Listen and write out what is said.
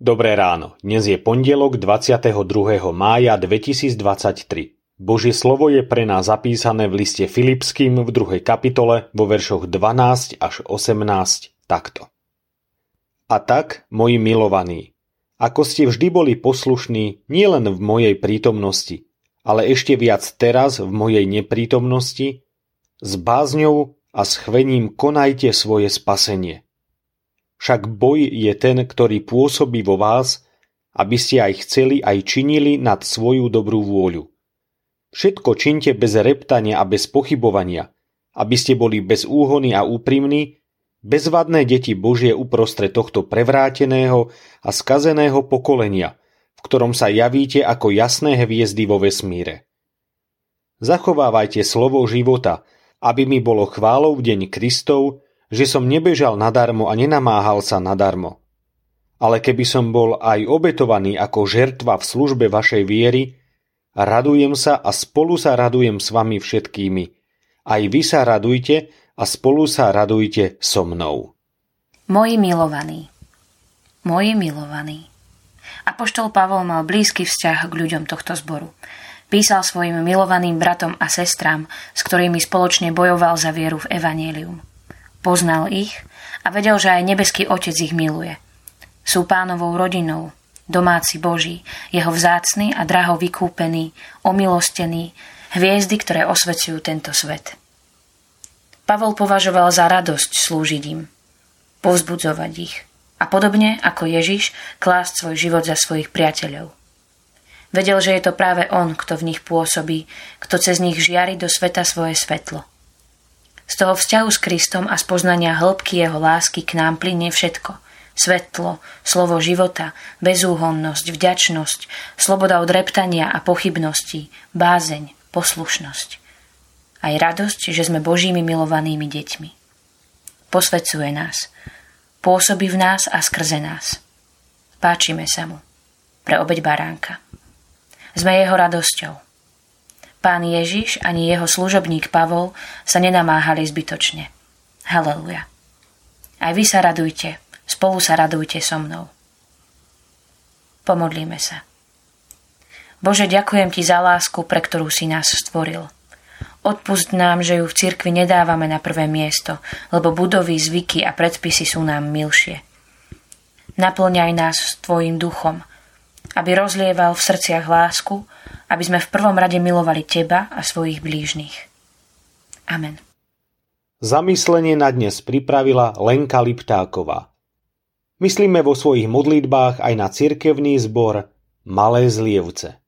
Dobré ráno, dnes je pondelok 22. mája 2023. Božie slovo je pre nás zapísané v liste Filipským v 2. kapitole vo veršoch 12 až 18 takto. A tak, moji milovaní, ako ste vždy boli poslušní nielen v mojej prítomnosti, ale ešte viac teraz v mojej neprítomnosti, s bázňou a schvením konajte svoje spasenie – však boj je ten, ktorý pôsobí vo vás, aby ste aj chceli aj činili nad svoju dobrú vôľu. Všetko činte bez reptania a bez pochybovania, aby ste boli bez úhony a úprimní, bezvadné deti Božie uprostred tohto prevráteného a skazeného pokolenia, v ktorom sa javíte ako jasné hviezdy vo vesmíre. Zachovávajte slovo života, aby mi bolo chválou v deň Kristov, že som nebežal nadarmo a nenamáhal sa nadarmo. Ale keby som bol aj obetovaný ako žertva v službe vašej viery, radujem sa a spolu sa radujem s vami všetkými. Aj vy sa radujte a spolu sa radujte so mnou. Moji milovaní. Moji milovaní. Apoštol Pavol mal blízky vzťah k ľuďom tohto zboru. Písal svojim milovaným bratom a sestrám, s ktorými spoločne bojoval za vieru v Evangelium. Poznal ich a vedel, že aj nebeský Otec ich miluje. Sú pánovou rodinou, domáci Boží, jeho vzácny a draho vykúpený, omilostený, hviezdy, ktoré osvecujú tento svet. Pavol považoval za radosť slúžiť im, povzbudzovať ich a podobne ako Ježiš klásť svoj život za svojich priateľov. Vedel, že je to práve on, kto v nich pôsobí, kto cez nich žiari do sveta svoje svetlo. Z toho vzťahu s Kristom a z poznania hĺbky jeho lásky k nám plynie všetko. Svetlo, slovo života, bezúhonnosť, vďačnosť, sloboda od reptania a pochybností, bázeň, poslušnosť. Aj radosť, že sme Božími milovanými deťmi. Posvedcuje nás. Pôsobí v nás a skrze nás. Páčime sa mu. Pre obeď baránka. Sme jeho radosťou Pán Ježiš ani jeho služobník Pavol sa nenamáhali zbytočne. Haleluja. Aj vy sa radujte, spolu sa radujte so mnou. Pomodlíme sa. Bože, ďakujem Ti za lásku, pre ktorú si nás stvoril. Odpust nám, že ju v cirkvi nedávame na prvé miesto, lebo budovy, zvyky a predpisy sú nám milšie. Naplňaj nás Tvojim duchom, aby rozlieval v srdciach lásku, aby sme v prvom rade milovali Teba a svojich blížnych. Amen. Zamyslenie na dnes pripravila Lenka Liptáková. Myslíme vo svojich modlitbách aj na cirkevný zbor Malé Zlievce.